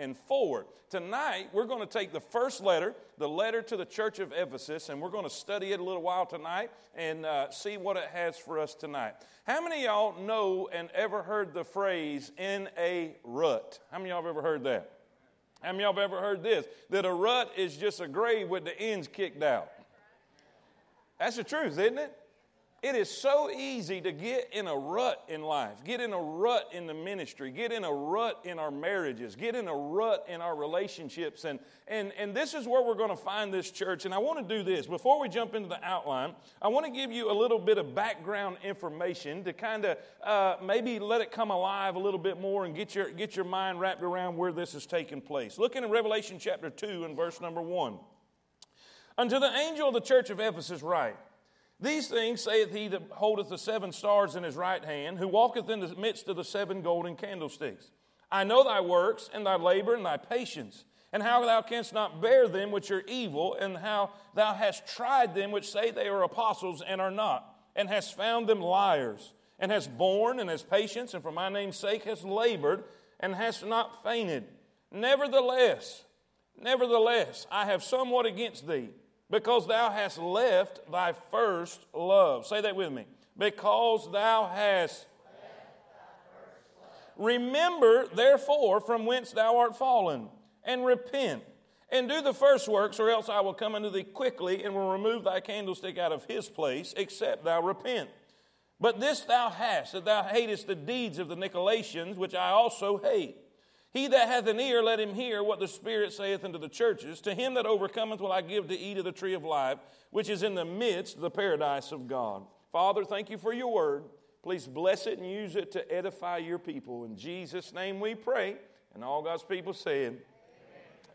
and 4. Tonight, we're going to take the first letter, the letter to the church of Ephesus, and we're going to study it a little while tonight and uh, see what it has for us tonight. How many y'all know and ever heard the phrase in a rut? How many y'all have ever heard that? How many y'all have ever heard this? That a rut is just a grave with the ends kicked out. That's the truth, isn't it? It is so easy to get in a rut in life, get in a rut in the ministry, get in a rut in our marriages, get in a rut in our relationships. And, and, and this is where we're going to find this church. And I want to do this. Before we jump into the outline, I want to give you a little bit of background information to kind of uh, maybe let it come alive a little bit more and get your, get your mind wrapped around where this is taking place. Looking in Revelation chapter 2 and verse number 1. Unto the angel of the church of Ephesus, write, these things saith he that holdeth the seven stars in his right hand, who walketh in the midst of the seven golden candlesticks. I know thy works, and thy labor, and thy patience, and how thou canst not bear them which are evil, and how thou hast tried them which say they are apostles and are not, and hast found them liars, and hast borne, and hast patience, and for my name's sake hast labored, and hast not fainted. Nevertheless, nevertheless, I have somewhat against thee because thou hast left thy first love. Say that with me. Because thou hast. Remember, therefore, from whence thou art fallen, and repent, and do the first works, or else I will come unto thee quickly, and will remove thy candlestick out of his place, except thou repent. But this thou hast, that thou hatest the deeds of the Nicolaitans, which I also hate. He that hath an ear, let him hear what the Spirit saith unto the churches. To him that overcometh will I give to eat of the tree of life, which is in the midst of the paradise of God. Father, thank you for your word. Please bless it and use it to edify your people. In Jesus' name we pray. And all God's people said,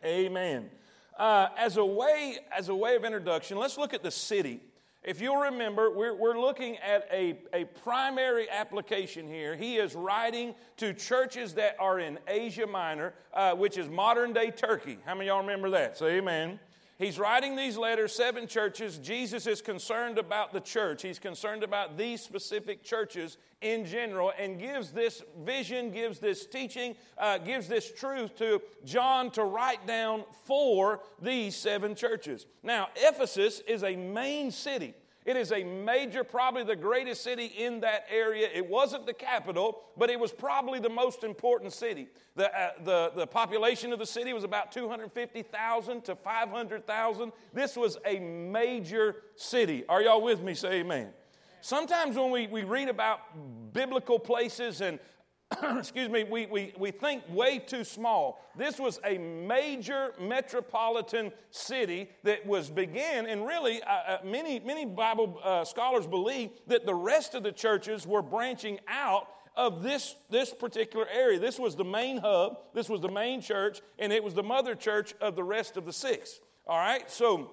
Amen. Amen. Uh, as, a way, as a way of introduction, let's look at the city if you'll remember, we're, we're looking at a, a primary application here. He is writing to churches that are in Asia Minor, uh, which is modern day Turkey. How many of y'all remember that? Say amen. He's writing these letters, seven churches. Jesus is concerned about the church. He's concerned about these specific churches in general and gives this vision, gives this teaching, uh, gives this truth to John to write down for these seven churches. Now, Ephesus is a main city. It is a major, probably the greatest city in that area. It wasn't the capital, but it was probably the most important city. The, uh, the, the population of the city was about 250,000 to 500,000. This was a major city. Are y'all with me? Say amen. Sometimes when we, we read about biblical places and excuse me, we, we, we think way too small. This was a major metropolitan city that was began, and really, uh, uh, many, many Bible uh, scholars believe that the rest of the churches were branching out of this, this particular area. This was the main hub, this was the main church, and it was the mother church of the rest of the six. All right, so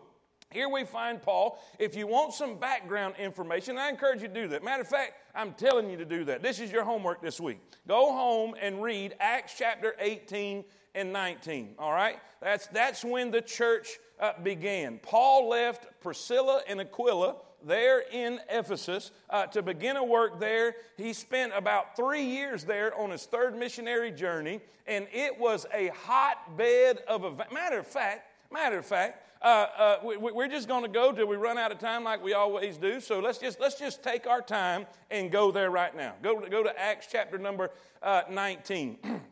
here we find Paul. If you want some background information, I encourage you to do that. Matter of fact, I'm telling you to do that. This is your homework this week. Go home and read Acts chapter 18 and 19. All right? That's, that's when the church uh, began. Paul left Priscilla and Aquila there in Ephesus uh, to begin a work there. He spent about three years there on his third missionary journey, and it was a hotbed of a matter of fact. Matter of fact, uh, uh, we, are just going to go till we run out of time, like we always do. So let's just let's just take our time and go there right now. Go go to Acts chapter number uh, 19.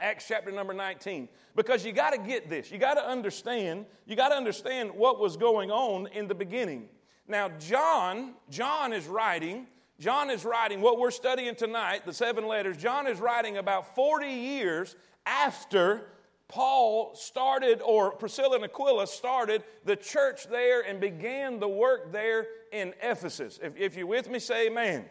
Acts chapter number 19. Because you got to get this. You got to understand. You got to understand what was going on in the beginning. Now, John, John is writing. John is writing what we're studying tonight, the seven letters. John is writing about 40 years after Paul started, or Priscilla and Aquila started the church there and began the work there in Ephesus. If, if you're with me, say amen.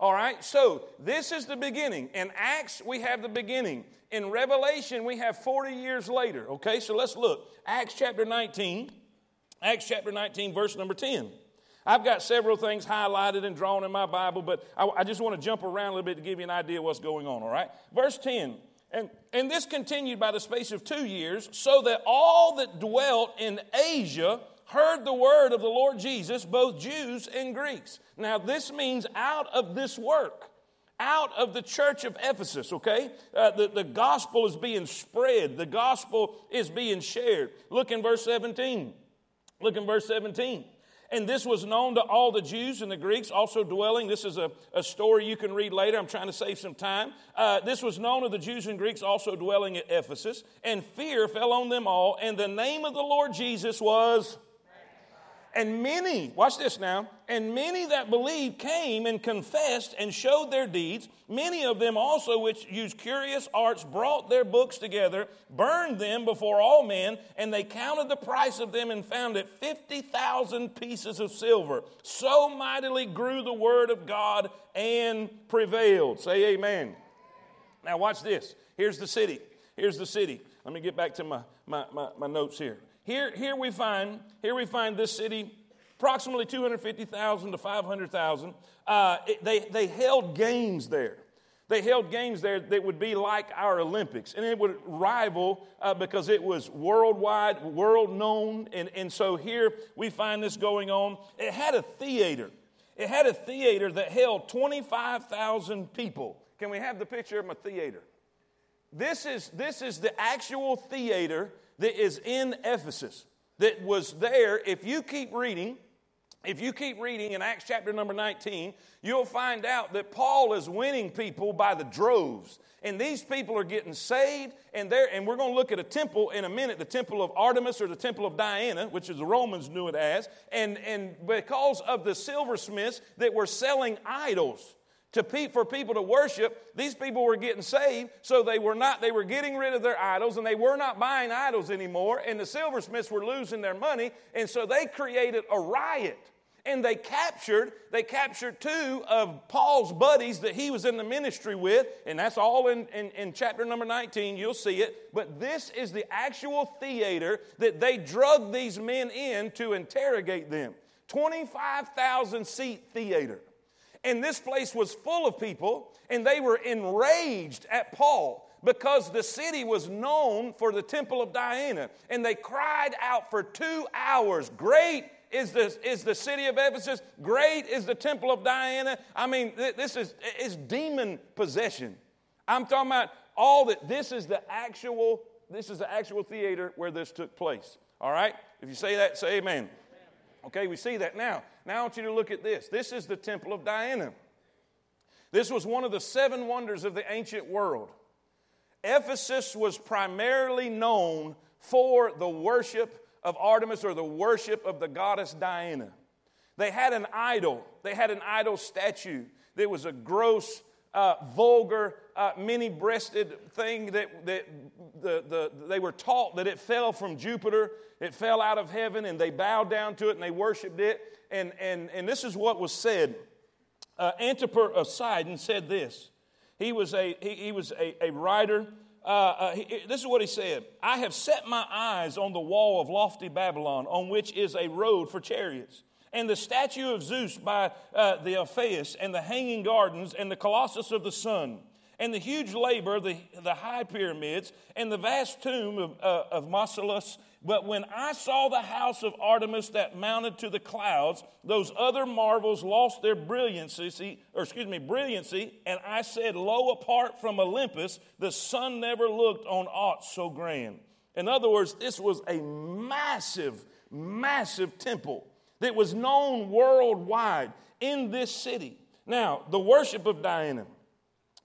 All right, so this is the beginning. In Acts, we have the beginning. In Revelation, we have 40 years later. Okay, so let's look. Acts chapter 19, Acts chapter 19, verse number 10. I've got several things highlighted and drawn in my Bible, but I, I just want to jump around a little bit to give you an idea what's going on, all right? Verse 10 and, and this continued by the space of two years, so that all that dwelt in Asia heard the word of the Lord Jesus, both Jews and Greeks. Now, this means out of this work, out of the church of Ephesus, okay? Uh, the, the gospel is being spread, the gospel is being shared. Look in verse 17. Look in verse 17. And this was known to all the Jews and the Greeks also dwelling. This is a, a story you can read later. I'm trying to save some time. Uh, this was known to the Jews and Greeks also dwelling at Ephesus. And fear fell on them all. And the name of the Lord Jesus was and many, watch this now, and many that believed came and confessed and showed their deeds. Many of them also, which used curious arts, brought their books together, burned them before all men, and they counted the price of them and found it 50,000 pieces of silver. So mightily grew the word of God and prevailed. Say amen. Now, watch this. Here's the city. Here's the city. Let me get back to my, my, my, my notes here. Here, here we find here we find this city, approximately 250,000 to 500,000. Uh, they, they held games there. They held games there that would be like our Olympics, and it would rival uh, because it was worldwide, world known. And, and so here we find this going on. It had a theater. It had a theater that held 25,000 people. Can we have the picture of a theater? This is, this is the actual theater that is in Ephesus that was there. If you keep reading, if you keep reading in Acts chapter number 19, you'll find out that Paul is winning people by the droves. And these people are getting saved, and there, and we're going to look at a temple in a minute, the temple of Artemis or the temple of Diana, which is the Romans knew it as. And, and because of the silversmiths that were selling idols, to pe- for people to worship these people were getting saved so they were not they were getting rid of their idols and they were not buying idols anymore and the silversmiths were losing their money and so they created a riot and they captured they captured two of paul's buddies that he was in the ministry with and that's all in, in, in chapter number 19 you'll see it but this is the actual theater that they drugged these men in to interrogate them. 25000 seat theater and this place was full of people, and they were enraged at Paul because the city was known for the temple of Diana. And they cried out for two hours Great is the, is the city of Ephesus, great is the temple of Diana. I mean, this is, is demon possession. I'm talking about all that. This is the actual, this is the actual theater where this took place. All right? If you say that, say amen. Okay, we see that now. Now I want you to look at this. This is the Temple of Diana. This was one of the seven wonders of the ancient world. Ephesus was primarily known for the worship of Artemis or the worship of the goddess Diana. They had an idol, they had an idol statue that was a gross, uh, vulgar, uh, many breasted thing that, that the, the, they were taught that it fell from Jupiter, it fell out of heaven, and they bowed down to it and they worshiped it and, and, and this is what was said. Uh, Antipater of Sidon said this. He was a, he, he was a, a writer. Uh, uh, he, this is what he said I have set my eyes on the wall of lofty Babylon, on which is a road for chariots, and the statue of Zeus by uh, the Alpheus, and the hanging gardens, and the colossus of the sun, and the huge labor, the, the high pyramids, and the vast tomb of, uh, of Mausolus but when I saw the house of Artemis that mounted to the clouds, those other marvels lost their brilliancy, or excuse me, brilliancy, and I said, Lo, apart from Olympus, the sun never looked on aught so grand. In other words, this was a massive, massive temple that was known worldwide in this city. Now, the worship of Diana,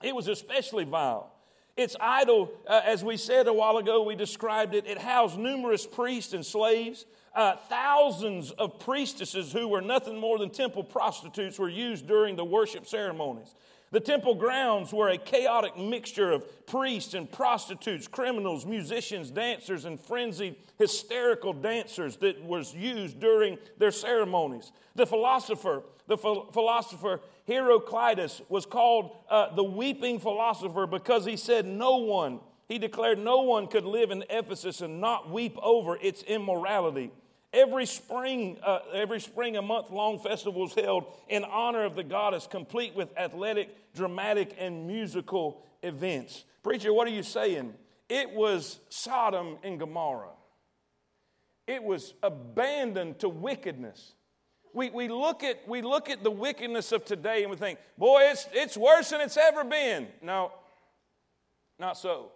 it was especially vile. Its idol, uh, as we said a while ago, we described it, it housed numerous priests and slaves. Uh, thousands of priestesses who were nothing more than temple prostitutes were used during the worship ceremonies. The temple grounds were a chaotic mixture of priests and prostitutes, criminals, musicians, dancers, and frenzied hysterical dancers that was used during their ceremonies. The philosopher, the ph- philosopher Heraclitus was called uh, the weeping philosopher because he said no one, he declared no one could live in Ephesus and not weep over its immorality. Every spring, uh, every spring, a month long festival was held in honor of the goddess, complete with athletic, dramatic, and musical events. Preacher, what are you saying? It was Sodom and Gomorrah. It was abandoned to wickedness. We, we, look at, we look at the wickedness of today and we think, boy, it's, it's worse than it's ever been. No, not so.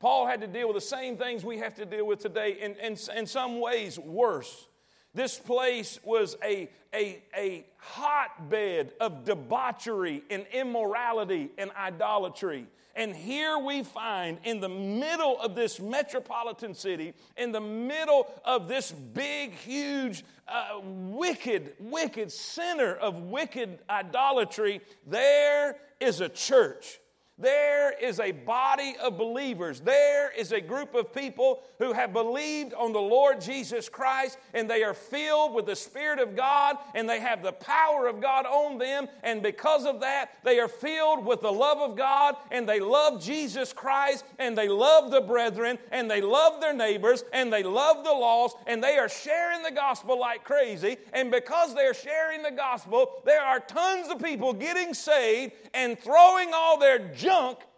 Paul had to deal with the same things we have to deal with today, in, in, in some ways, worse. This place was a, a, a hotbed of debauchery and immorality and idolatry. And here we find in the middle of this metropolitan city, in the middle of this big, huge, uh, wicked, wicked center of wicked idolatry, there is a church there is a body of believers. There is a group of people who have believed on the Lord Jesus Christ and they are filled with the Spirit of God and they have the power of God on them. And because of that, they are filled with the love of God and they love Jesus Christ and they love the brethren and they love their neighbors and they love the lost and they are sharing the gospel like crazy. And because they're sharing the gospel, there are tons of people getting saved and throwing all their junk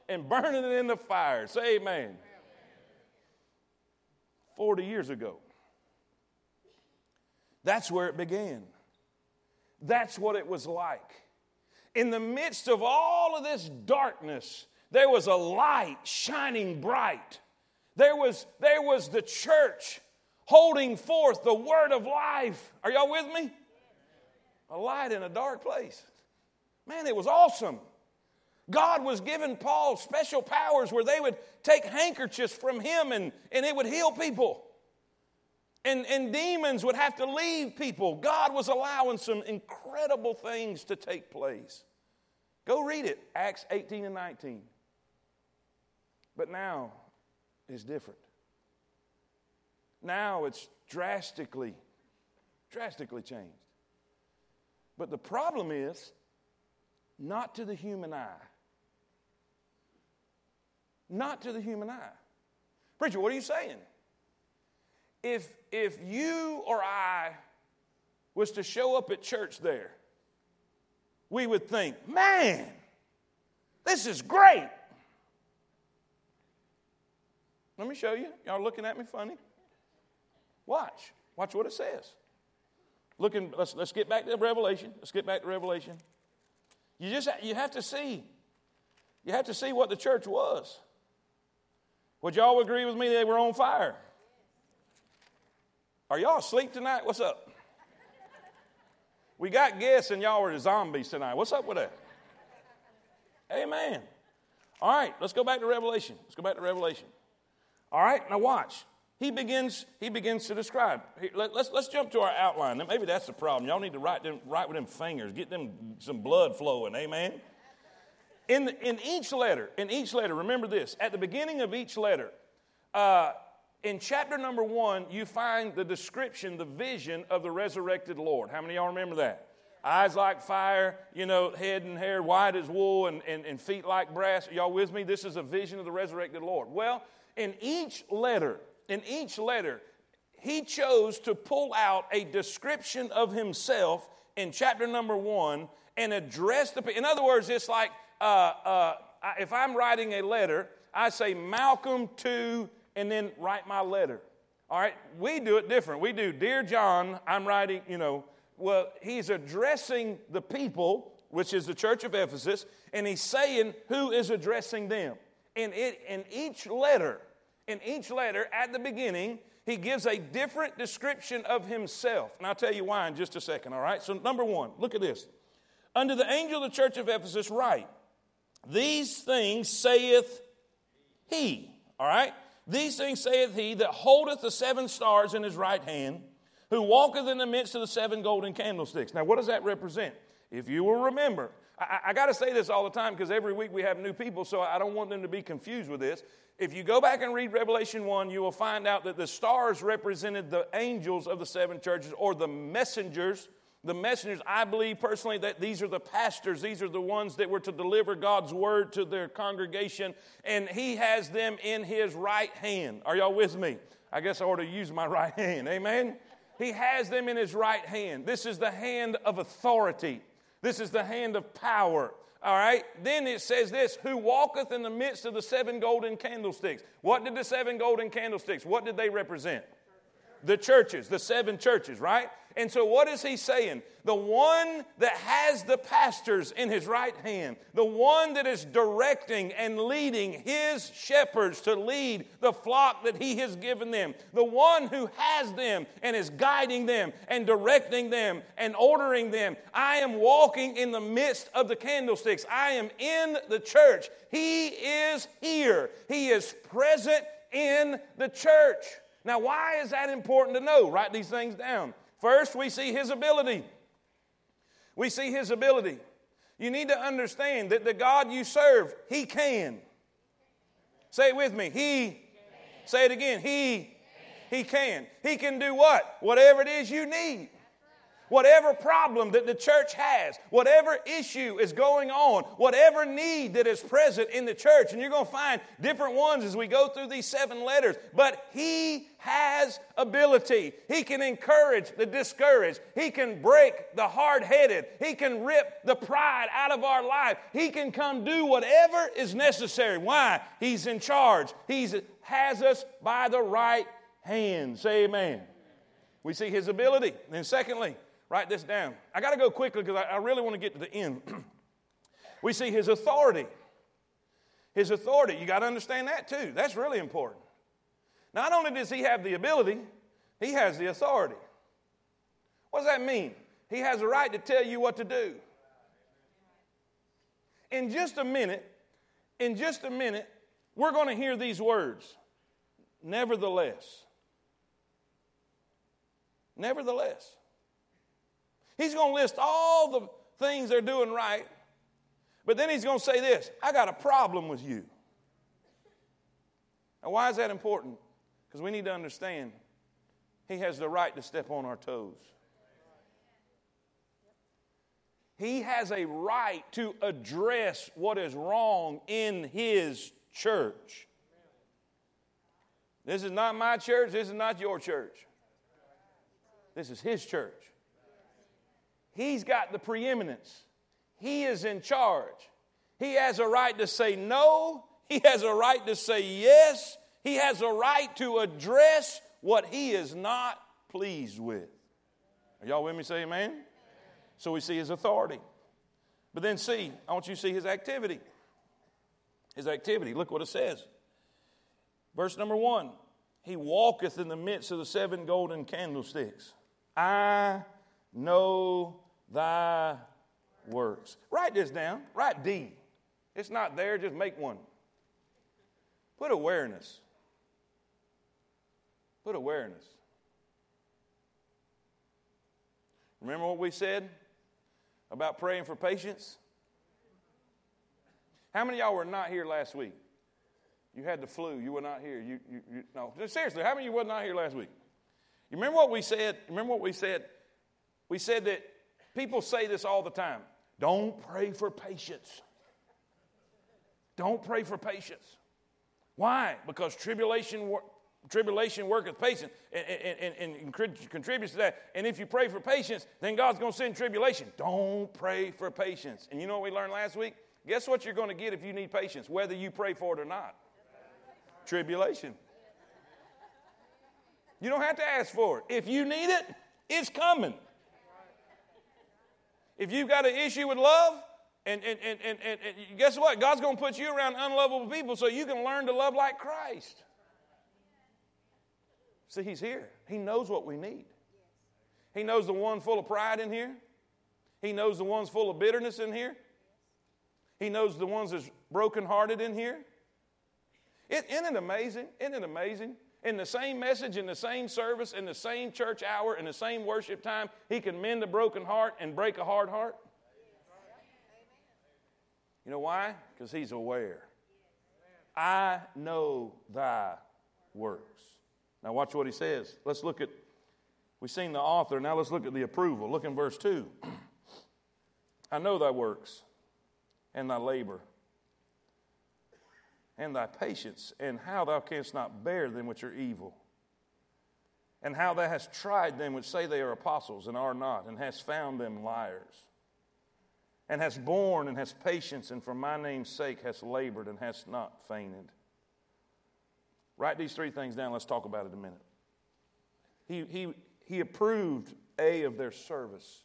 and burning it in the fire. Say amen. 40 years ago. That's where it began. That's what it was like. In the midst of all of this darkness, there was a light shining bright. There was, there was the church holding forth the word of life. Are y'all with me? A light in a dark place. Man, it was awesome. God was giving Paul special powers where they would take handkerchiefs from him and, and it would heal people. And, and demons would have to leave people. God was allowing some incredible things to take place. Go read it, Acts 18 and 19. But now it's different. Now it's drastically, drastically changed. But the problem is not to the human eye not to the human eye. Preacher, what are you saying? If, if you or I was to show up at church there, we would think, man, this is great. Let me show you. Y'all looking at me funny? Watch. Watch what it says. Looking, let's, let's get back to Revelation. Let's get back to Revelation. You just you have to see. You have to see what the church was. Would y'all agree with me they were on fire? Are y'all asleep tonight? What's up? We got guests and y'all are zombies tonight. What's up with that? Amen. All right, let's go back to Revelation. Let's go back to Revelation. All right, now watch. He begins, he begins to describe. Let, let's, let's jump to our outline. Maybe that's the problem. Y'all need to write, them, write with them fingers, get them some blood flowing. Amen. In, in each letter, in each letter, remember this, at the beginning of each letter, uh, in chapter number one, you find the description, the vision of the resurrected Lord. How many of y'all remember that? Eyes like fire, you know, head and hair white as wool, and, and, and feet like brass. Y'all with me? This is a vision of the resurrected Lord. Well, in each letter, in each letter, he chose to pull out a description of himself in chapter number one and address the. In other words, it's like uh, uh, if I'm writing a letter, I say Malcolm to, and then write my letter. All right, we do it different. We do, Dear John, I'm writing, you know, well, he's addressing the people, which is the church of Ephesus, and he's saying who is addressing them. And it, in each letter, in each letter at the beginning, he gives a different description of himself. And I'll tell you why in just a second, all right? So, number one, look at this. Under the angel of the church of Ephesus, write, these things saith he. All right? These things saith he that holdeth the seven stars in his right hand, who walketh in the midst of the seven golden candlesticks. Now, what does that represent? If you will remember, I, I got to say this all the time because every week we have new people, so I don't want them to be confused with this. If you go back and read Revelation 1, you will find out that the stars represented the angels of the seven churches or the messengers the messengers, I believe personally that these are the pastors. These are the ones that were to deliver God's word to their congregation, and He has them in His right hand. Are y'all with me? I guess I ought to use my right hand. Amen? He has them in His right hand. This is the hand of authority, this is the hand of power. All right, then it says this who walketh in the midst of the seven golden candlesticks. What did the seven golden candlesticks, what did they represent? the churches, the seven churches, right? And so, what is he saying? The one that has the pastors in his right hand, the one that is directing and leading his shepherds to lead the flock that he has given them, the one who has them and is guiding them and directing them and ordering them. I am walking in the midst of the candlesticks. I am in the church. He is here, He is present in the church. Now, why is that important to know? Write these things down. First, we see his ability. We see his ability. You need to understand that the God you serve, he can. Say it with me. He. Can. Say it again. He. Can. He can. He can do what? Whatever it is you need. Whatever problem that the church has, whatever issue is going on, whatever need that is present in the church, and you're going to find different ones as we go through these seven letters, but He has ability. He can encourage the discouraged. He can break the hard headed. He can rip the pride out of our life. He can come do whatever is necessary. Why? He's in charge. He has us by the right hand. Say amen. We see his ability. And secondly, Write this down. I got to go quickly because I, I really want to get to the end. we see his authority. His authority, you got to understand that too. That's really important. Not only does he have the ability, he has the authority. What does that mean? He has a right to tell you what to do. In just a minute, in just a minute, we're going to hear these words. Nevertheless. Nevertheless. He's going to list all the things they're doing right, but then he's going to say this I got a problem with you. Now, why is that important? Because we need to understand he has the right to step on our toes. He has a right to address what is wrong in his church. This is not my church. This is not your church. This is his church. He's got the preeminence. He is in charge. He has a right to say no. He has a right to say yes. He has a right to address what he is not pleased with. Are y'all with me? Say amen. So we see his authority. But then see, I want you to see his activity. His activity. Look what it says. Verse number one He walketh in the midst of the seven golden candlesticks. I know thy works. Write this down. Write D. It's not there, just make one. Put awareness. Put awareness. Remember what we said about praying for patience? How many y'all were not here last week? You had the flu. You were not here. You, you, you, no, seriously, how many of you were not here last week? You remember what we said? Remember what we said? We said that People say this all the time don't pray for patience. Don't pray for patience. Why? Because tribulation, tribulation worketh patience and, and, and, and, contributes to that. And if you pray for patience, then God's going to send tribulation. Don't pray for patience. And you know what we learned last week? Guess what you're going to get if you need patience, whether you pray for it or not? Tribulation. You don't have to ask for it. If you need it, it's coming. If you've got an issue with love, and, and, and, and, and guess what? God's going to put you around unlovable people so you can learn to love like Christ. See, He's here. He knows what we need. He knows the one full of pride in here. He knows the ones full of bitterness in here. He knows the ones that's brokenhearted in here. It, isn't it amazing? Isn't it amazing? In the same message, in the same service, in the same church hour, in the same worship time, He can mend a broken heart and break a hard heart? You know why? Because He's aware. I know thy works. Now, watch what He says. Let's look at, we've seen the author, now let's look at the approval. Look in verse 2. I know thy works and thy labor and thy patience, and how thou canst not bear them which are evil, and how thou hast tried them which say they are apostles and are not, and hast found them liars, and hast borne and hast patience, and for my name's sake hast labored and hast not fainted. Write these three things down. Let's talk about it a minute. He, he, he approved A, of their service.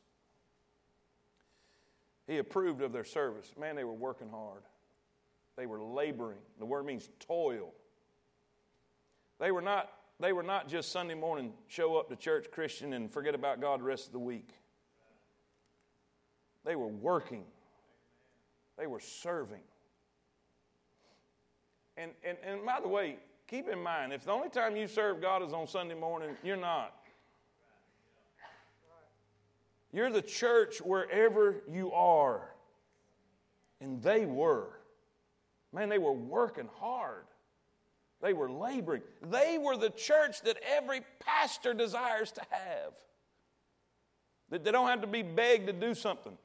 He approved of their service. Man, they were working hard. They were laboring. The word means toil. They were not, they were not just Sunday morning show up to church Christian and forget about God the rest of the week. They were working. They were serving. And, and, and by the way, keep in mind, if the only time you serve God is on Sunday morning, you're not. You're the church wherever you are. And they were. Man, they were working hard. They were laboring. They were the church that every pastor desires to have. That they don't have to be begged to do something.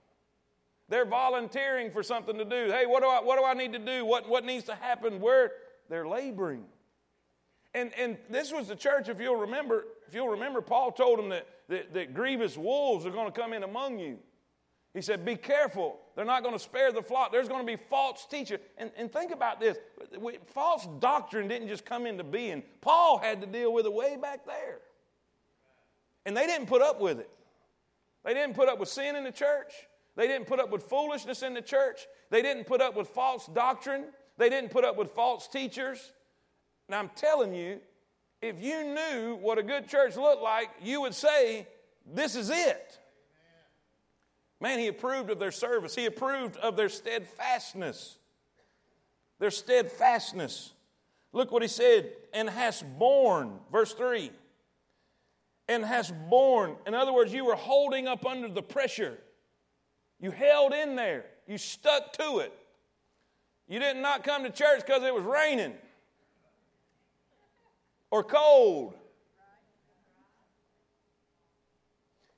They're volunteering for something to do. Hey, what do I, what do I need to do? What, what needs to happen? Where? They're laboring. And, and this was the church, if you'll remember, if you'll remember, Paul told them that, that, that grievous wolves are going to come in among you. He said, Be careful. They're not going to spare the flock. There's going to be false teachers. And, and think about this false doctrine didn't just come into being, Paul had to deal with it way back there. And they didn't put up with it. They didn't put up with sin in the church. They didn't put up with foolishness in the church. They didn't put up with false doctrine. They didn't put up with false teachers. And I'm telling you, if you knew what a good church looked like, you would say, This is it. Man, he approved of their service, he approved of their steadfastness. Their steadfastness. Look what he said, and has borne, verse 3. And has borne. In other words, you were holding up under the pressure. You held in there. You stuck to it. You did not not come to church because it was raining or cold.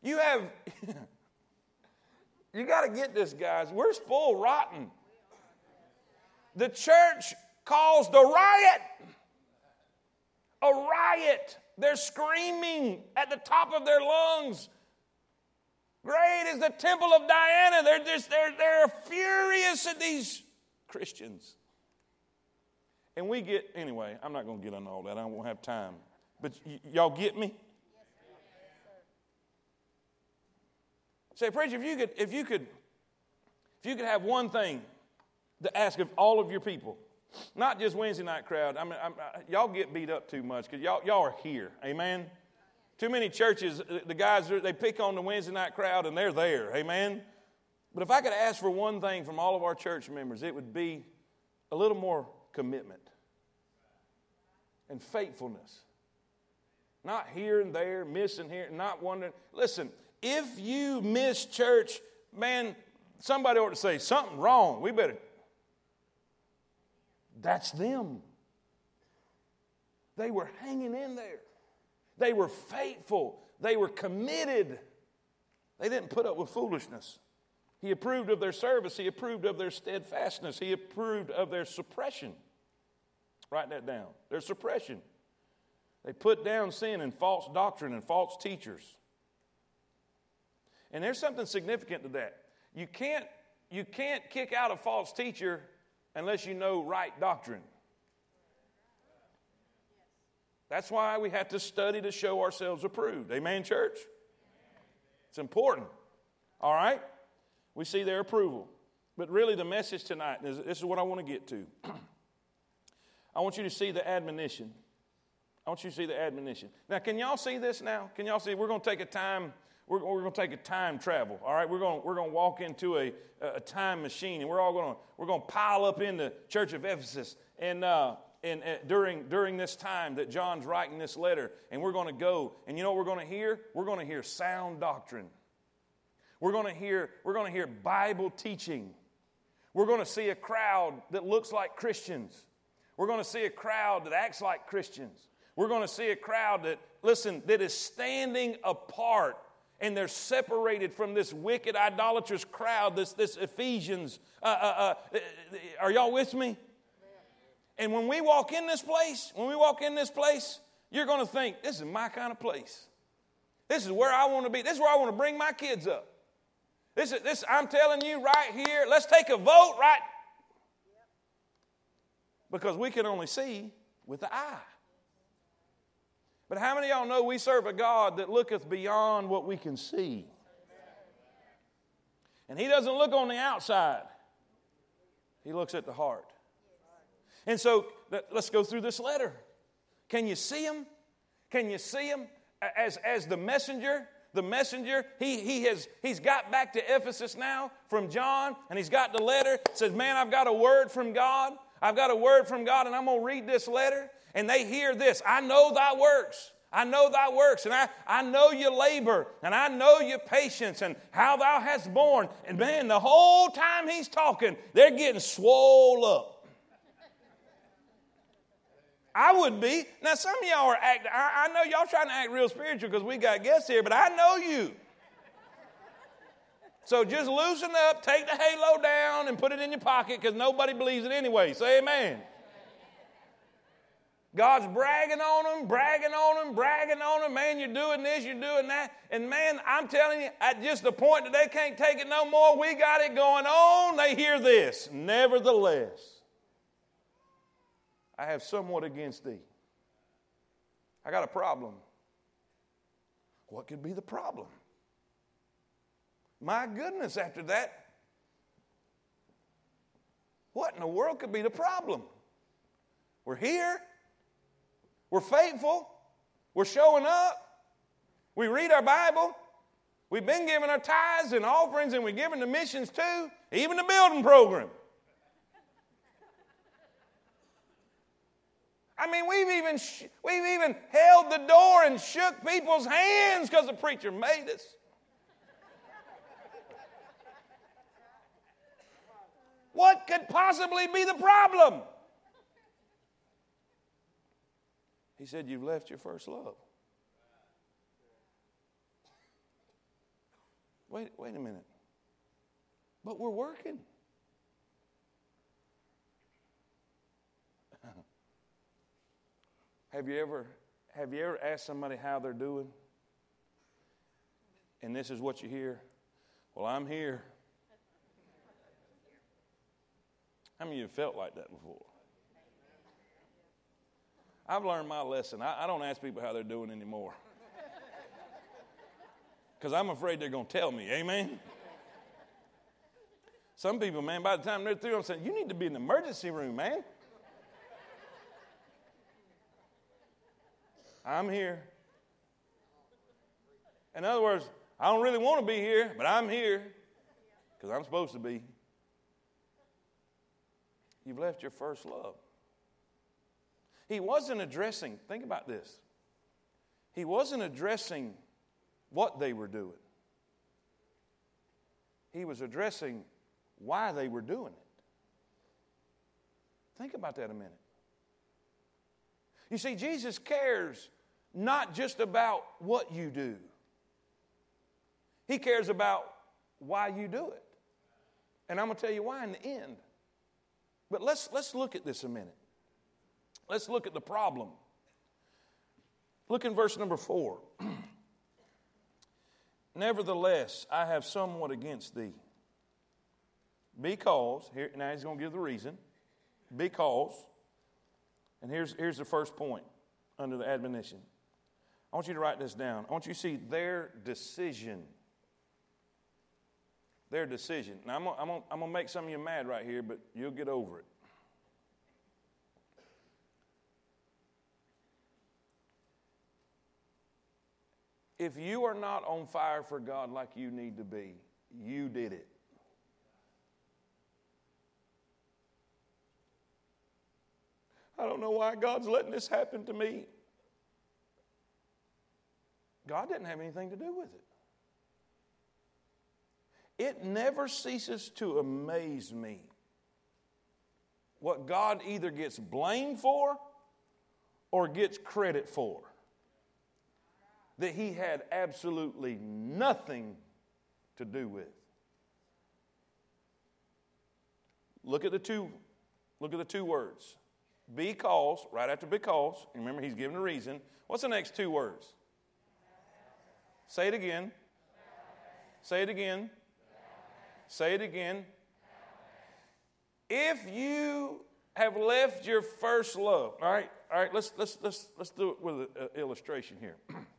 You have, you got to get this, guys. We're spoiled rotten. The church caused a riot. A riot. They're screaming at the top of their lungs. Great is the temple of Diana. They're just they're, they're furious at these Christians. And we get, anyway, I'm not going to get on all that. I won't have time. But y- y'all get me? Say, preacher, if you could, if you could, if you could have one thing to ask of all of your people, not just Wednesday night crowd. I mean, I, I, y'all get beat up too much because y'all, y'all are here. Amen. Too many churches, uh, the guys they pick on the Wednesday night crowd and they're there. Amen. But if I could ask for one thing from all of our church members, it would be a little more commitment and faithfulness. Not here and there, missing here, not wondering. Listen, if you miss church, man, somebody ought to say something wrong. We better. That's them. They were hanging in there. They were faithful. They were committed. They didn't put up with foolishness. He approved of their service. He approved of their steadfastness. He approved of their suppression. Write that down. Their suppression. They put down sin and false doctrine and false teachers. And there's something significant to that. You can't, you can't kick out a false teacher unless you know right doctrine. That's why we have to study to show ourselves approved. Amen, church? It's important. All right? We see their approval. But really, the message tonight is this is what I want to get to. I want you to see the admonition. I want you to see the admonition. Now, can y'all see this now? Can y'all see? We're going to take a time. We're, we're going to take a time travel. All right, we're going we're going to walk into a, a time machine, and we're all going to we're going to pile up in the church of Ephesus, and uh, and uh, during during this time that John's writing this letter, and we're going to go, and you know what we're going to hear? We're going to hear sound doctrine. We're going to hear we're going to hear Bible teaching. We're going to see a crowd that looks like Christians. We're going to see a crowd that acts like Christians. We're going to see a crowd that, listen, that is standing apart and they're separated from this wicked, idolatrous crowd, this, this Ephesians. Uh, uh, uh, are y'all with me? And when we walk in this place, when we walk in this place, you're going to think, this is my kind of place. This is where I want to be. This is where I want to bring my kids up. This is this, I'm telling you right here, let's take a vote right because we can only see with the eye. But how many of y'all know we serve a God that looketh beyond what we can see? And He doesn't look on the outside, He looks at the heart. And so let's go through this letter. Can you see Him? Can you see Him as, as the messenger? The messenger, he, he has, he's got back to Ephesus now from John, and he's got the letter. Says, Man, I've got a word from God. I've got a word from God, and I'm going to read this letter and they hear this I know thy works. I know thy works, and I, I know your labor, and I know your patience, and how thou hast borne. And man, the whole time he's talking, they're getting swole up. I would be. Now, some of y'all are acting, I, I know y'all trying to act real spiritual because we got guests here, but I know you. So just loosen up, take the halo down, and put it in your pocket because nobody believes it anyway. Say amen. God's bragging on them, bragging on them, bragging on them. Man, you're doing this, you're doing that. And man, I'm telling you, at just the point that they can't take it no more, we got it going on. They hear this. Nevertheless, I have somewhat against thee. I got a problem. What could be the problem? My goodness, after that, what in the world could be the problem? We're here. We're faithful. We're showing up. We read our Bible. We've been giving our tithes and offerings, and we're giving the missions too, even the building program. I mean, we've even, we've even held the door and shook people's hands because the preacher made us. What could possibly be the problem? He said, You've left your first love. Wait, wait a minute. But we're working. have you ever have you ever asked somebody how they're doing? And this is what you hear. Well, I'm here. How many of you felt like that before? I've learned my lesson. I, I don't ask people how they're doing anymore. Because I'm afraid they're going to tell me. Amen? Some people, man, by the time they're through, I'm saying, you need to be in the emergency room, man. I'm here. In other words, I don't really want to be here, but I'm here because I'm supposed to be. You've left your first love. He wasn't addressing, think about this. He wasn't addressing what they were doing, he was addressing why they were doing it. Think about that a minute. You see, Jesus cares not just about what you do, He cares about why you do it. And I'm going to tell you why in the end. But let's, let's look at this a minute. Let's look at the problem. Look in verse number four. Nevertheless, I have somewhat against thee. Because, here, now he's going to give the reason. Because, and here's, here's the first point under the admonition. I want you to write this down. I want you to see their decision. Their decision. Now, I'm going I'm I'm to make some of you mad right here, but you'll get over it. If you are not on fire for God like you need to be, you did it. I don't know why God's letting this happen to me. God didn't have anything to do with it. It never ceases to amaze me what God either gets blamed for or gets credit for that he had absolutely nothing to do with. Look at the two, look at the two words. Because, right after because, remember he's giving a reason. What's the next two words? Say it again. Say it again. Say it again. If you have left your first love, all right? all right, let's, let's, let's, let's do it with an illustration here.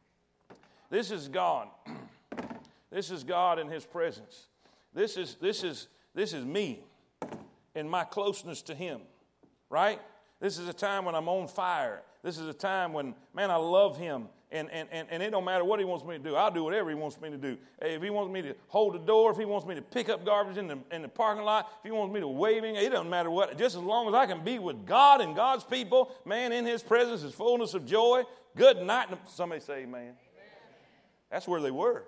this is God. this is God in His presence. This is, this is, this is me and my closeness to Him, right? This is a time when I'm on fire. This is a time when, man, I love Him. And, and, and, and it don't matter what he wants me to do. I'll do whatever he wants me to do. If he wants me to hold the door, if he wants me to pick up garbage in the, in the parking lot, if he wants me to him, it doesn't matter what. Just as long as I can be with God and God's people, man, in his presence is fullness of joy. Good night. Somebody say amen. That's where they were.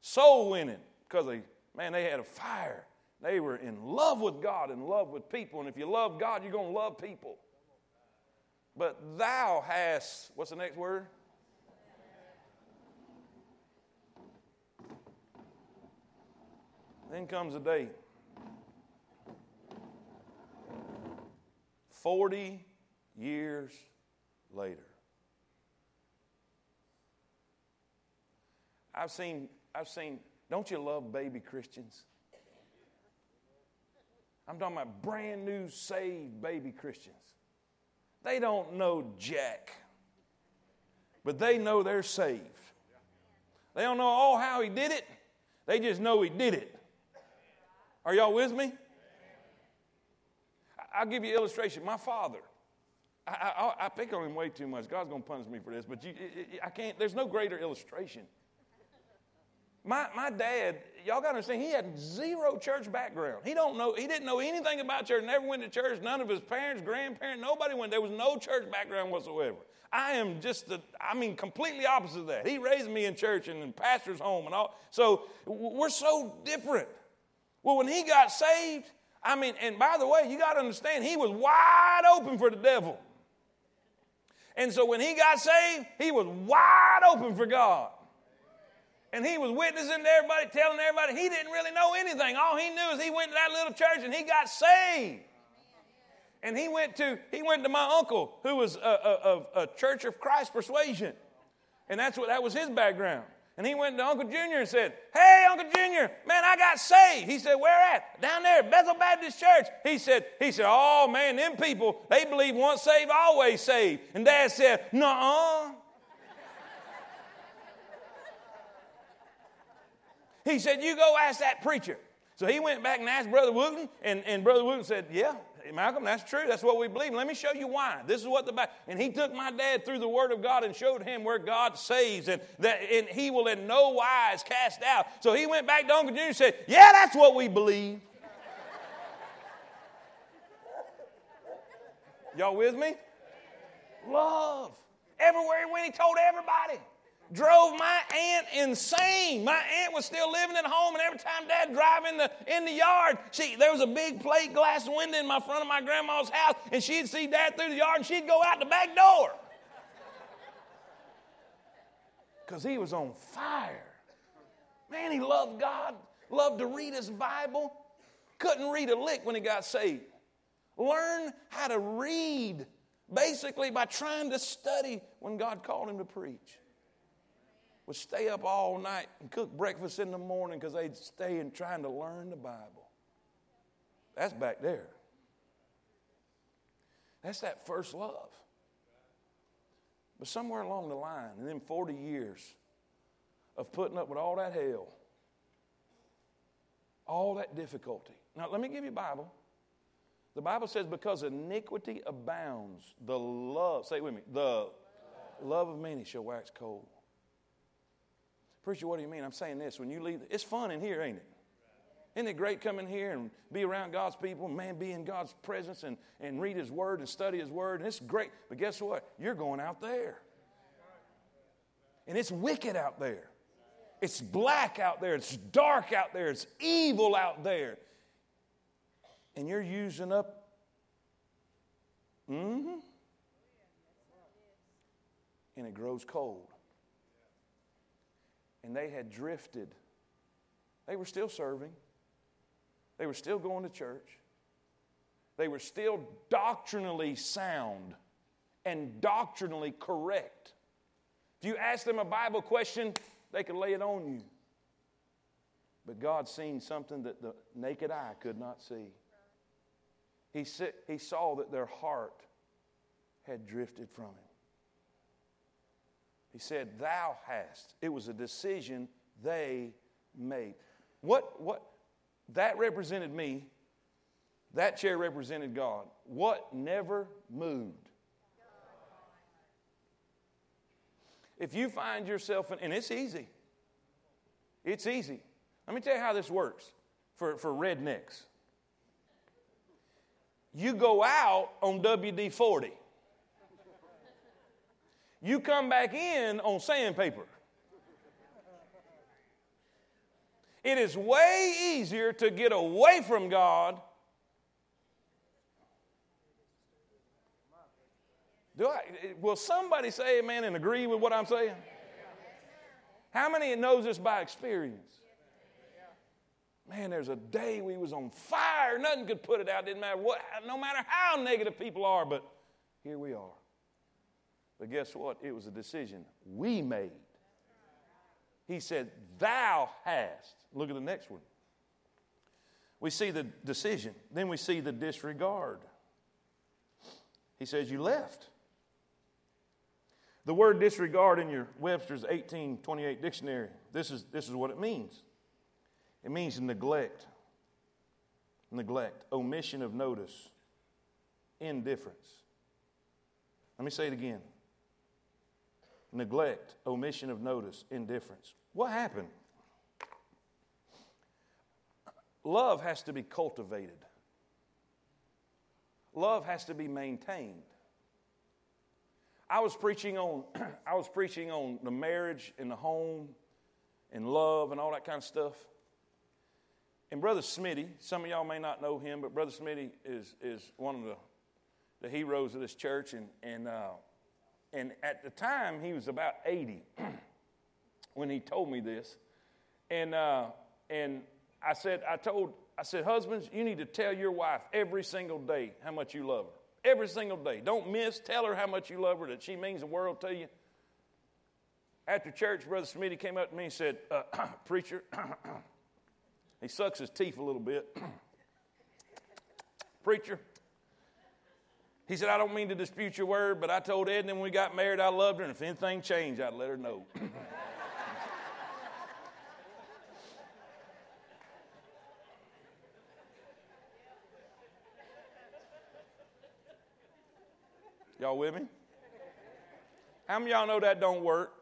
Soul winning because they, man, they had a fire. They were in love with God in love with people. And if you love God, you're going to love people. But thou hast, what's the next word? Then comes a day. 40 years later. I've seen, I've seen, don't you love baby Christians? I'm talking about brand new saved baby Christians. They don't know Jack, but they know they're saved. They don't know all how he did it, they just know he did it. Are y'all with me? I'll give you an illustration. My father, I, I, I pick on him way too much. God's going to punish me for this, but you, I can't, there's no greater illustration. My, my dad, y'all got to understand, he had zero church background. He don't know, he didn't know anything about church, never went to church, none of his parents, grandparents, nobody went. There was no church background whatsoever. I am just the, I mean, completely opposite of that. He raised me in church and in pastor's home and all. So we're so different. Well, when he got saved, I mean, and by the way, you got to understand, he was wide open for the devil. And so when he got saved, he was wide open for God. And he was witnessing to everybody, telling everybody he didn't really know anything. All he knew is he went to that little church and he got saved. And he went to he went to my uncle, who was of a, a, a, Church of Christ persuasion, and that's what that was his background. And he went to Uncle Junior and said, "Hey, Uncle Junior, man, I got saved." He said, "Where at?" Down there, Bethel Baptist Church. He said, "He said, oh man, them people they believe once saved, always saved." And Dad said, "Nuh-uh." He said, You go ask that preacher. So he went back and asked Brother Wooten, and, and Brother Wooten said, Yeah, Malcolm, that's true. That's what we believe. Let me show you why. This is what the Bible. And he took my dad through the Word of God and showed him where God saves and that and he will in no wise cast out. So he went back to Uncle Junior and said, Yeah, that's what we believe. Y'all with me? Love. Everywhere he went, he told everybody drove my aunt insane. My aunt was still living at home, and every time Dad drive in the in the yard, she there was a big plate glass window in my front of my grandma's house, and she'd see Dad through the yard, and she'd go out the back door because he was on fire. Man, he loved God, loved to read his Bible. Couldn't read a lick when he got saved. Learn how to read basically by trying to study when God called him to preach would stay up all night and cook breakfast in the morning because they'd stay and trying to learn the Bible. That's back there. That's that first love. But somewhere along the line, in them 40 years of putting up with all that hell, all that difficulty. Now, let me give you a Bible. The Bible says, because iniquity abounds, the love, say it with me, the love of many shall wax cold. Preacher, what do you mean? I'm saying this. When you leave, it's fun in here, ain't it? Isn't it great coming here and be around God's people, man, be in God's presence and, and read His Word and study His Word? And it's great. But guess what? You're going out there. And it's wicked out there. It's black out there. It's dark out there. It's evil out there. And you're using up. Mm hmm. And it grows cold and they had drifted. They were still serving, they were still going to church, they were still doctrinally sound and doctrinally correct. If you ask them a Bible question, they could lay it on you. But God seen something that the naked eye could not see. He, he saw that their heart had drifted from him. He said, Thou hast. It was a decision they made. What, what, that represented me. That chair represented God. What never moved? If you find yourself, in, and it's easy, it's easy. Let me tell you how this works for, for rednecks. You go out on WD 40, you come back in on sandpaper. It is way easier to get away from God. Do I, will somebody say amen and agree with what I'm saying? How many knows this by experience? Man, there's a day we was on fire. Nothing could put it out. Didn't matter what, no matter how negative people are, but here we are. But guess what? It was a decision we made. He said, Thou hast. Look at the next one. We see the decision, then we see the disregard. He says, You left. The word disregard in your Webster's 1828 dictionary, this is, this is what it means it means neglect, neglect, omission of notice, indifference. Let me say it again neglect, omission of notice, indifference. What happened? Love has to be cultivated. Love has to be maintained. I was preaching on I was preaching on the marriage and the home and love and all that kind of stuff. And Brother Smitty, some of y'all may not know him, but Brother Smitty is, is one of the, the heroes of this church. And, and, uh, and at the time, he was about 80 when he told me this. And, uh, and I said, I told, I said, husbands, you need to tell your wife every single day how much you love her. Every single day. Don't miss. Tell her how much you love her, that she means the world to you. After church, Brother Smitty came up to me and said, uh, Preacher, He sucks his teeth a little bit. Preacher. He said, I don't mean to dispute your word, but I told Edna when we got married I loved her, and if anything changed, I'd let her know. y'all with me? How many y'all know that don't work?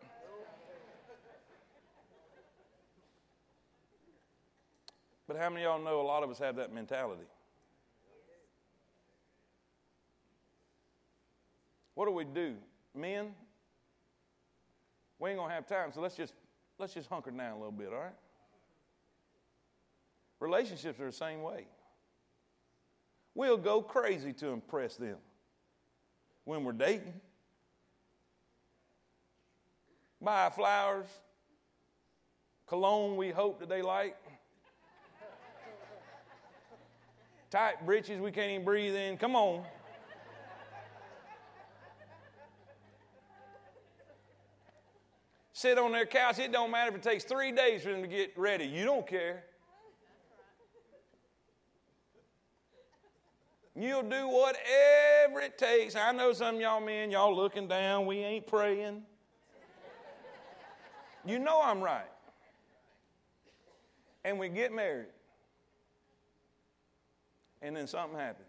But how many of y'all know a lot of us have that mentality? What do we do? Men, we ain't gonna have time, so let's just let's just hunker down a little bit, all right? Relationships are the same way. We'll go crazy to impress them when we're dating. Buy flowers, cologne we hope that they like. tight breeches we can't even breathe in. Come on. Sit on their couch. It don't matter if it takes three days for them to get ready. You don't care. You'll do whatever it takes. I know some y'all men, y'all looking down, we ain't praying. You know I'm right. And we get married and then something happens.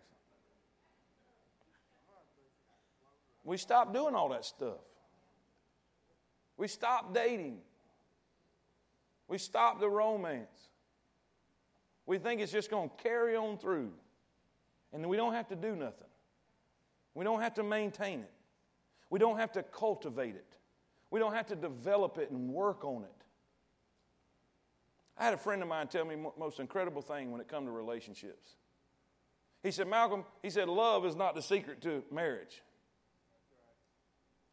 We stop doing all that stuff. We stop dating. We stop the romance. We think it's just going to carry on through. And we don't have to do nothing. We don't have to maintain it. We don't have to cultivate it. We don't have to develop it and work on it. I had a friend of mine tell me the most incredible thing when it comes to relationships. He said, Malcolm, he said, love is not the secret to marriage.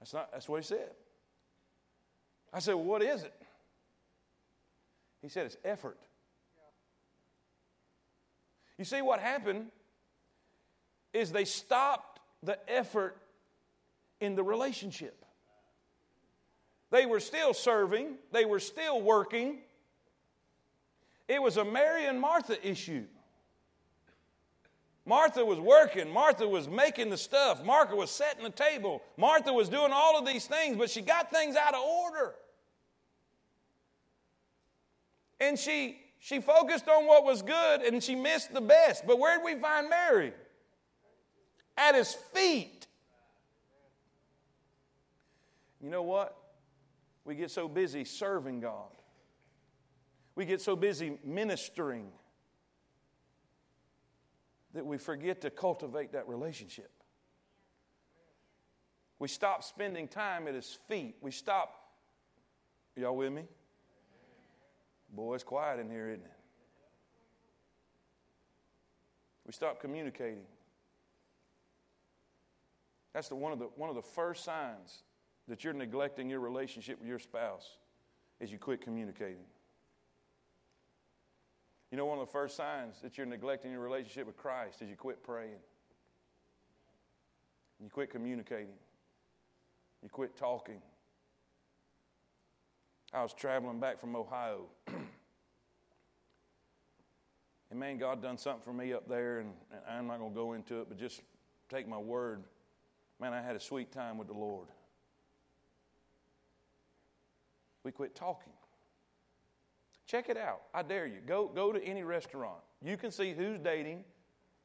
That's, not, that's what he said. I said, well, what is it? He said, it's effort. You see, what happened is they stopped the effort in the relationship. They were still serving, they were still working. It was a Mary and Martha issue. Martha was working. Martha was making the stuff. Martha was setting the table. Martha was doing all of these things, but she got things out of order. And she, she focused on what was good and she missed the best. But where did we find Mary? At his feet. You know what? We get so busy serving God, we get so busy ministering that we forget to cultivate that relationship. We stop spending time at his feet. We stop. Y'all with me? Boy, it's quiet in here, isn't it? We stop communicating. That's the, one, of the, one of the first signs that you're neglecting your relationship with your spouse is you quit communicating. You know, one of the first signs that you're neglecting your relationship with Christ is you quit praying. You quit communicating. You quit talking. I was traveling back from Ohio. and man, God done something for me up there, and I'm not going to go into it, but just take my word. Man, I had a sweet time with the Lord. We quit talking. Check it out. I dare you. Go, go to any restaurant. You can see who's dating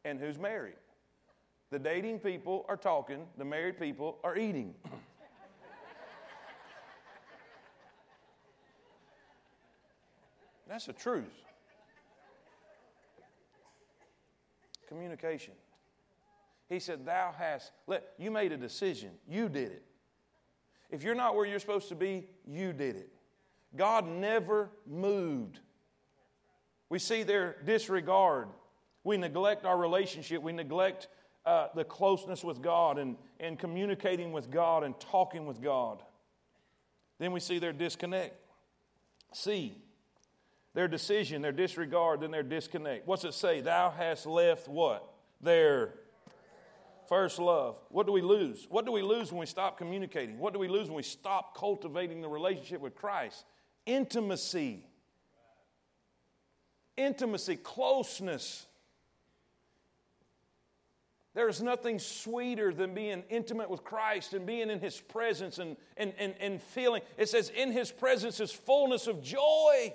and who's married. The dating people are talking, the married people are eating. That's the truth. Communication. He said, Thou hast, let, you made a decision. You did it. If you're not where you're supposed to be, you did it. God never moved. We see their disregard. We neglect our relationship. We neglect uh, the closeness with God and, and communicating with God and talking with God. Then we see their disconnect. See, their decision, their disregard, then their disconnect. What's it say? Thou hast left what? Their first love. What do we lose? What do we lose when we stop communicating? What do we lose when we stop cultivating the relationship with Christ? intimacy. Intimacy, closeness. There's nothing sweeter than being intimate with Christ and being in His presence and, and, and, and feeling. It says, in His presence is fullness of joy.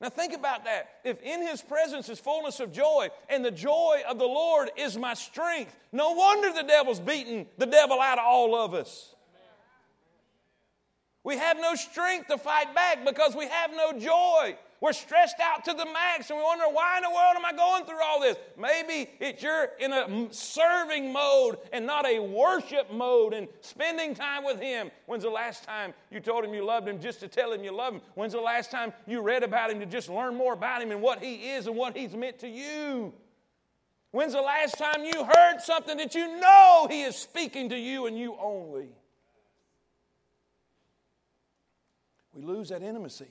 Now, think about that. If in His presence is fullness of joy, and the joy of the Lord is my strength, no wonder the devil's beating the devil out of all of us. We have no strength to fight back because we have no joy. We're stressed out to the max and we wonder, why in the world am I going through all this? Maybe it's you're in a serving mode and not a worship mode and spending time with Him. When's the last time you told Him you loved Him just to tell Him you love Him? When's the last time you read about Him to just learn more about Him and what He is and what He's meant to you? When's the last time you heard something that you know He is speaking to you and you only? We lose that intimacy.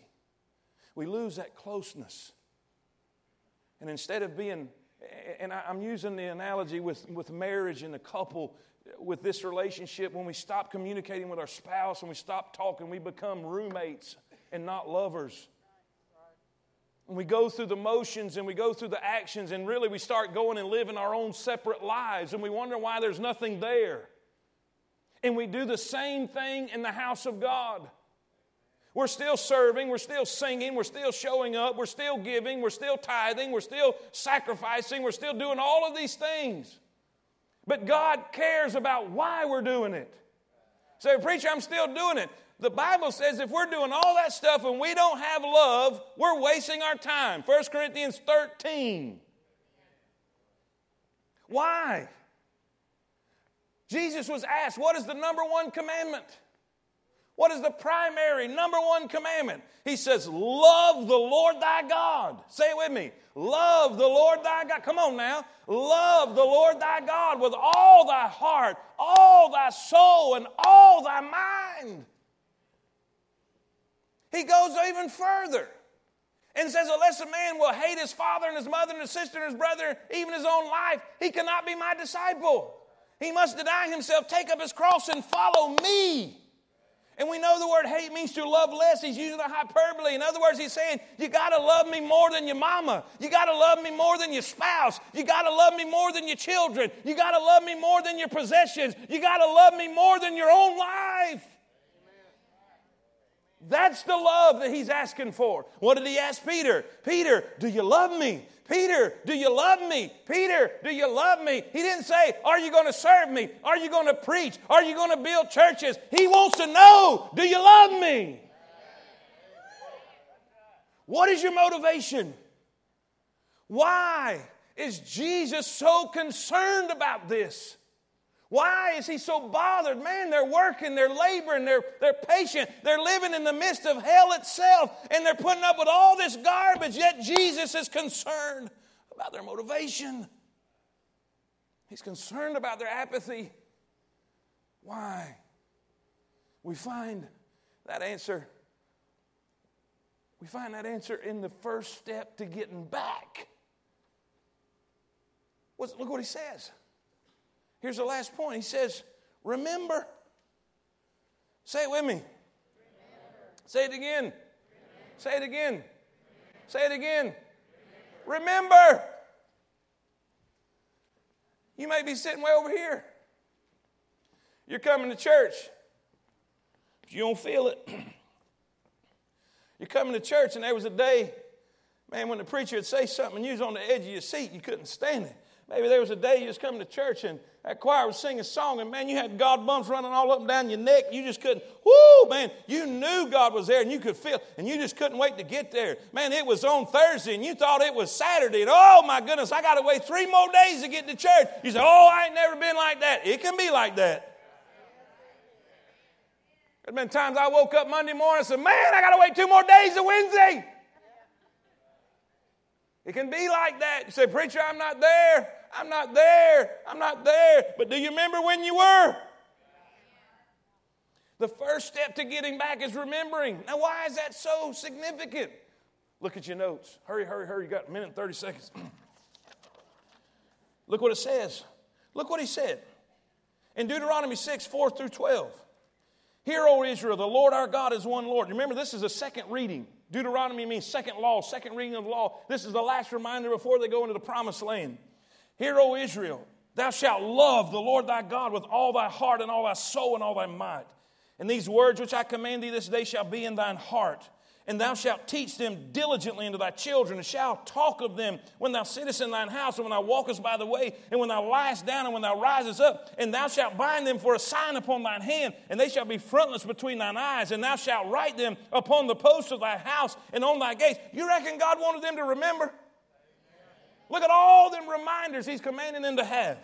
We lose that closeness. And instead of being, and I'm using the analogy with, with marriage and the couple, with this relationship, when we stop communicating with our spouse and we stop talking, we become roommates and not lovers. And we go through the motions and we go through the actions, and really we start going and living our own separate lives, and we wonder why there's nothing there. And we do the same thing in the house of God. We're still serving, we're still singing, we're still showing up, we're still giving, we're still tithing, we're still sacrificing, we're still doing all of these things. But God cares about why we're doing it. Say, preacher, I'm still doing it. The Bible says if we're doing all that stuff and we don't have love, we're wasting our time. 1 Corinthians 13. Why? Jesus was asked, What is the number one commandment? What is the primary number one commandment? He says, Love the Lord thy God. Say it with me. Love the Lord thy God. Come on now. Love the Lord thy God with all thy heart, all thy soul, and all thy mind. He goes even further and says, Unless a man will hate his father and his mother and his sister and his brother, even his own life, he cannot be my disciple. He must deny himself, take up his cross, and follow me. And we know the word hate means to love less. He's using a hyperbole. In other words, he's saying, You got to love me more than your mama. You got to love me more than your spouse. You got to love me more than your children. You got to love me more than your possessions. You got to love me more than your own life. That's the love that he's asking for. What did he ask Peter? Peter, do you love me? Peter, do you love me? Peter, do you love me? He didn't say, Are you going to serve me? Are you going to preach? Are you going to build churches? He wants to know, Do you love me? What is your motivation? Why is Jesus so concerned about this? Why is he so bothered? Man, they're working, they're laboring, they're, they're patient, they're living in the midst of hell itself, and they're putting up with all this garbage, yet Jesus is concerned about their motivation. He's concerned about their apathy. Why? We find that answer. We find that answer in the first step to getting back. look what he says. Here's the last point. He says, Remember. Say it with me. Remember. Say it again. Remember. Say it again. Remember. Say it again. Remember. You may be sitting way over here. You're coming to church, but you don't feel it. You're coming to church, and there was a day, man, when the preacher would say something and you was on the edge of your seat, you couldn't stand it. Maybe there was a day you was coming to church and that choir was singing a song, and man, you had God bumps running all up and down your neck. You just couldn't, whoo, man, you knew God was there and you could feel, and you just couldn't wait to get there. Man, it was on Thursday and you thought it was Saturday, and oh my goodness, I got to wait three more days to get to church. You say, oh, I ain't never been like that. It can be like that. There's been times I woke up Monday morning and said, man, I got to wait two more days to Wednesday. It can be like that. You say, Preacher, I'm not there. I'm not there. I'm not there. But do you remember when you were? The first step to getting back is remembering. Now, why is that so significant? Look at your notes. Hurry, hurry, hurry. You got a minute and 30 seconds. Look what it says. Look what he said in Deuteronomy 6 4 through 12. Hear, O Israel, the Lord our God is one Lord. Remember, this is a second reading. Deuteronomy means second law, second reading of the law. This is the last reminder before they go into the promised land. Hear, O Israel, thou shalt love the Lord thy God with all thy heart and all thy soul and all thy might. And these words which I command thee this day shall be in thine heart and thou shalt teach them diligently unto thy children, and shalt talk of them when thou sittest in thine house, and when thou walkest by the way, and when thou liest down, and when thou risest up, and thou shalt bind them for a sign upon thine hand, and they shall be frontlets between thine eyes, and thou shalt write them upon the posts of thy house and on thy gates. You reckon God wanted them to remember? Look at all them reminders he's commanding them to have.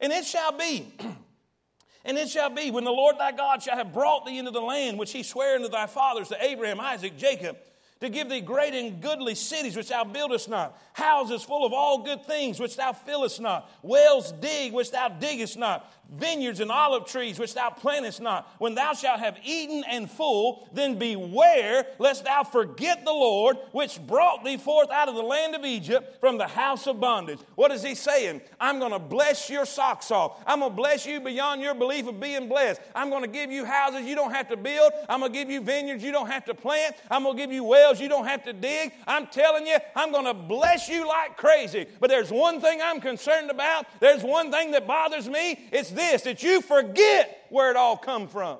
And it shall be. And it shall be when the Lord thy God shall have brought thee into the land which he sware unto thy fathers, to Abraham, Isaac, Jacob, to give thee great and goodly cities which thou buildest not, houses full of all good things which thou fillest not, wells dig which thou diggest not, vineyards and olive trees which thou plantest not. When thou shalt have eaten and full, then beware lest thou forget the Lord which brought thee forth out of the land of Egypt from the house of bondage. What is he saying? I'm going to bless your socks off. I'm going to bless you beyond your belief of being blessed. I'm going to give you houses you don't have to build. I'm going to give you vineyards you don't have to plant. I'm going to give you wells you don't have to dig. I'm telling you, I'm going to bless you like crazy. But there's one thing I'm concerned about. There's one thing that bothers me. It's this that you forget where it all come from.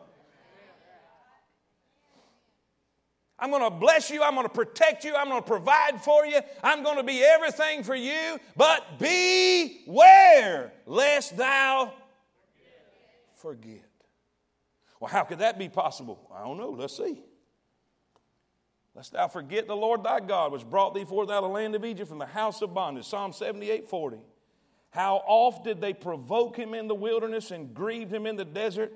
I'm going to bless you. I'm going to protect you. I'm going to provide for you. I'm going to be everything for you. But beware lest thou forget. Well, how could that be possible? I don't know. Let's see. Lest thou forget the Lord thy God, which brought thee forth out of the land of Egypt from the house of bondage. Psalm 78 40. How oft did they provoke him in the wilderness and grieved him in the desert?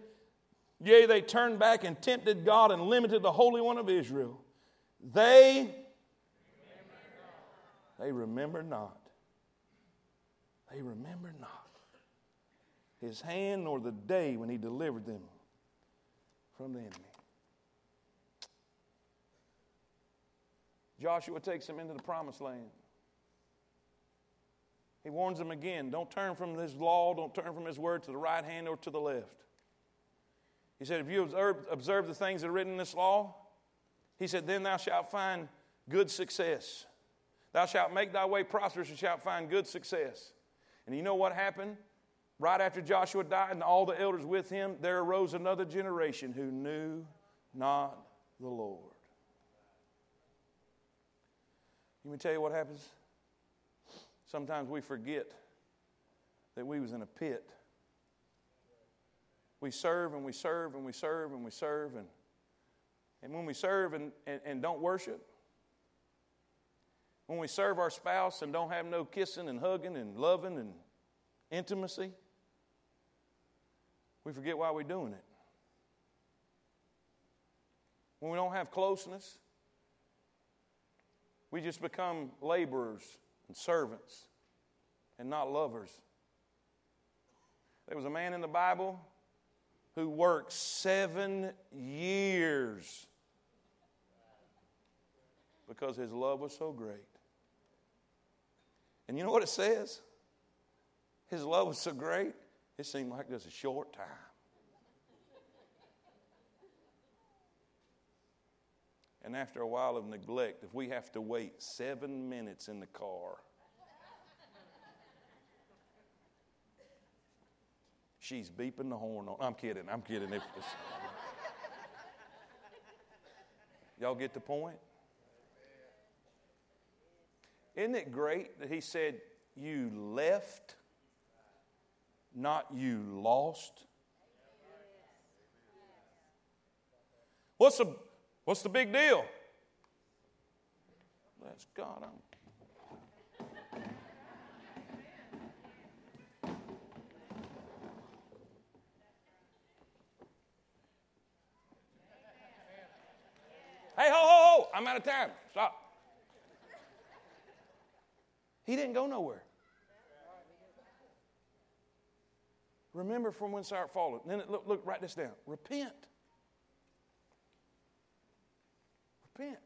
Yea, they turned back and tempted God and limited the Holy One of Israel. They, they remember not. They remember not his hand nor the day when he delivered them from the enemy. Joshua takes them into the promised land. He warns them again don't turn from his law, don't turn from his word to the right hand or to the left. He said, If you observe, observe the things that are written in this law, he said, Then thou shalt find good success. Thou shalt make thy way prosperous and shalt find good success. And you know what happened? Right after Joshua died and all the elders with him, there arose another generation who knew not the Lord. Let me tell you what happens. Sometimes we forget that we was in a pit. We serve and we serve and we serve and we serve and, and when we serve and, and, and don't worship, when we serve our spouse and don't have no kissing and hugging and loving and intimacy, we forget why we're doing it. When we don't have closeness, we just become laborers and servants and not lovers. There was a man in the Bible who worked seven years because his love was so great. And you know what it says? His love was so great, it seemed like just a short time. And after a while of neglect, if we have to wait seven minutes in the car, she's beeping the horn on. I'm kidding. I'm kidding. If Y'all get the point? Isn't it great that he said, You left, not you lost? What's the, what's the big deal? That's God. I'm Hey, ho, ho, ho, I'm out of time. Stop. He didn't go nowhere. Remember from whence art fallen. Then look, look, write this down. Repent. Repent.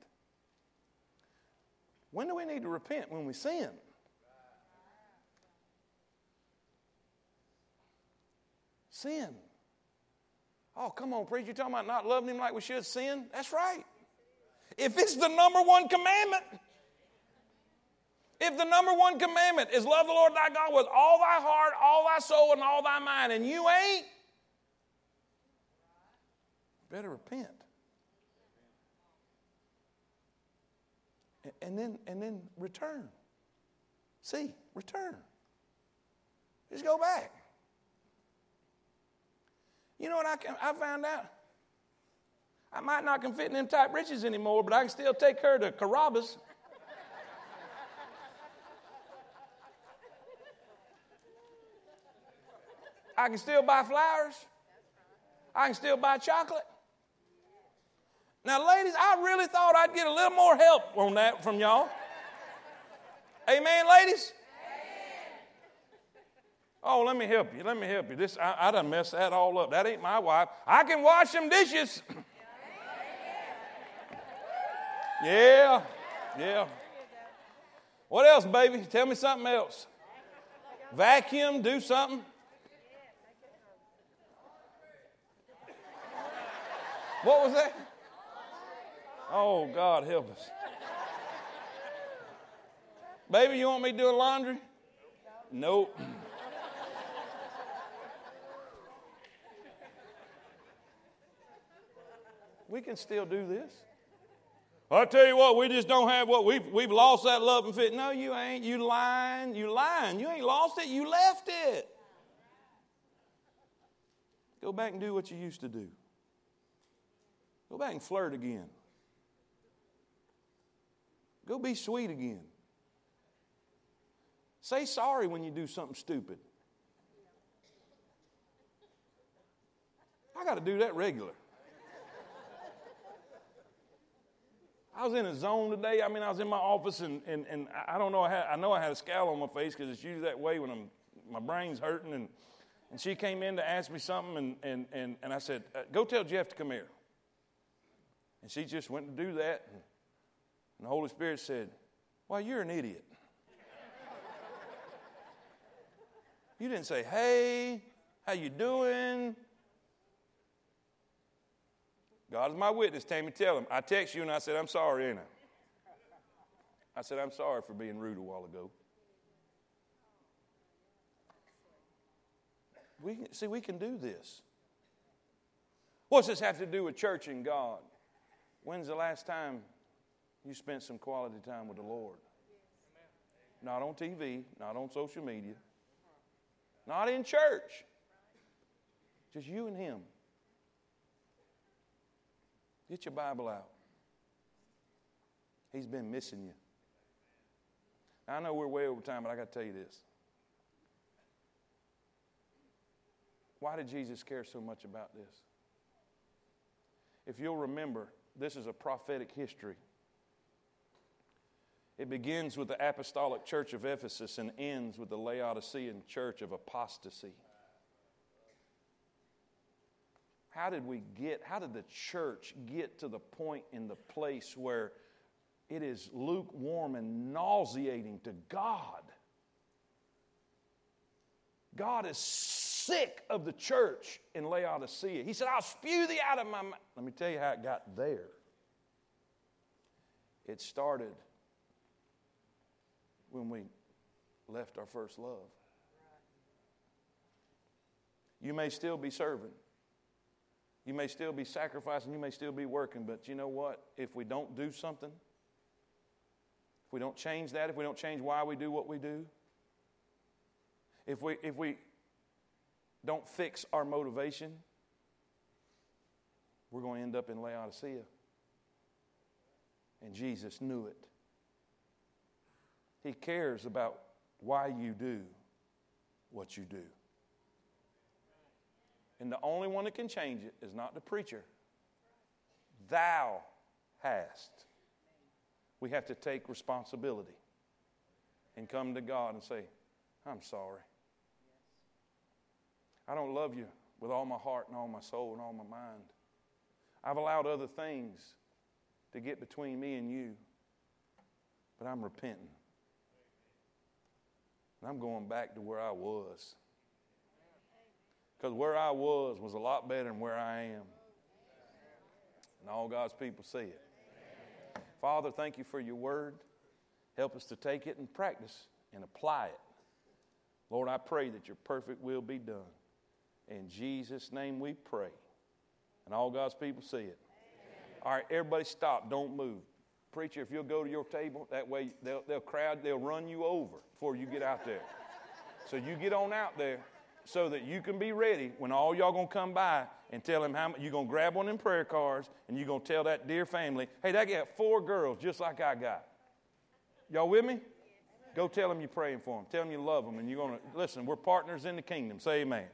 When do we need to repent? When we sin. Sin. Oh, come on, preacher. You're talking about not loving him like we should sin? That's right. If it's the number one commandment, if the number one commandment is love the Lord thy God with all thy heart, all thy soul, and all thy mind, and you ain't, better repent. And then, and then return. See, return. Just go back. You know what I, can, I found out? I might not can fit in them tight breeches anymore, but I can still take her to Carrabba's. I can still buy flowers. I can still buy chocolate. Now, ladies, I really thought I'd get a little more help on that from y'all. Amen, ladies? Oh, let me help you. Let me help you. This I, I done messed that all up. That ain't my wife. I can wash them dishes. Yeah, yeah. What else, baby? Tell me something else. Vacuum, do something. What was that? Oh, God, help us. Baby, you want me to do a laundry? Nope. we can still do this. I tell you what, we just don't have what we've, we've lost that love and fit. No, you ain't. You lying. You lying. You ain't lost it. You left it. Go back and do what you used to do. Go back and flirt again. Go be sweet again. Say sorry when you do something stupid. I got to do that regular. I was in a zone today. I mean, I was in my office, and, and, and I don't know. I, had, I know I had a scowl on my face because it's usually that way when I'm, my brain's hurting. And, and she came in to ask me something, and, and, and, and I said, uh, Go tell Jeff to come here. And she just went to do that. And, and the Holy Spirit said, Well, you're an idiot. you didn't say, Hey, how you doing? God is my witness, Tammy. Tell him. I text you and I said, I'm sorry, ain't I? I said, I'm sorry for being rude a while ago. We, can, see, we can do this. What's this have to do with church and God? When's the last time you spent some quality time with the Lord? Not on TV, not on social media, not in church. Just you and Him. Get your Bible out. He's been missing you. I know we're way over time, but I got to tell you this. Why did Jesus care so much about this? If you'll remember, this is a prophetic history. It begins with the apostolic church of Ephesus and ends with the Laodicean church of apostasy. How did we get, how did the church get to the point in the place where it is lukewarm and nauseating to God? God is sick of the church in Laodicea. He said, I'll spew thee out of my mouth. Let me tell you how it got there. It started when we left our first love. You may still be serving. You may still be sacrificing. You may still be working. But you know what? If we don't do something, if we don't change that, if we don't change why we do what we do, if we, if we don't fix our motivation, we're going to end up in Laodicea. And Jesus knew it. He cares about why you do what you do. And the only one that can change it is not the preacher. Thou hast. We have to take responsibility and come to God and say, I'm sorry. I don't love you with all my heart and all my soul and all my mind. I've allowed other things to get between me and you, but I'm repenting. And I'm going back to where I was. Because where I was was a lot better than where I am. And all God's people see it. Father, thank you for your word. Help us to take it and practice and apply it. Lord, I pray that your perfect will be done. In Jesus' name we pray. And all God's people see it. Amen. All right, everybody stop. Don't move. Preacher, if you'll go to your table, that way they'll, they'll crowd, they'll run you over before you get out there. So you get on out there so that you can be ready when all y'all gonna come by and tell them how you're gonna grab one of them prayer cards and you're gonna tell that dear family, hey, that got four girls just like I got. Y'all with me? Go tell them you're praying for them. Tell them you love them and you're gonna listen. We're partners in the kingdom. Say amen.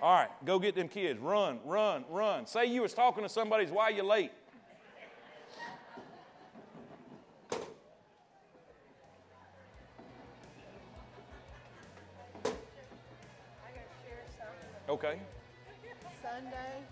All right, go get them kids. Run, run, run. Say you was talking to somebody's why you late. Okay. Sunday,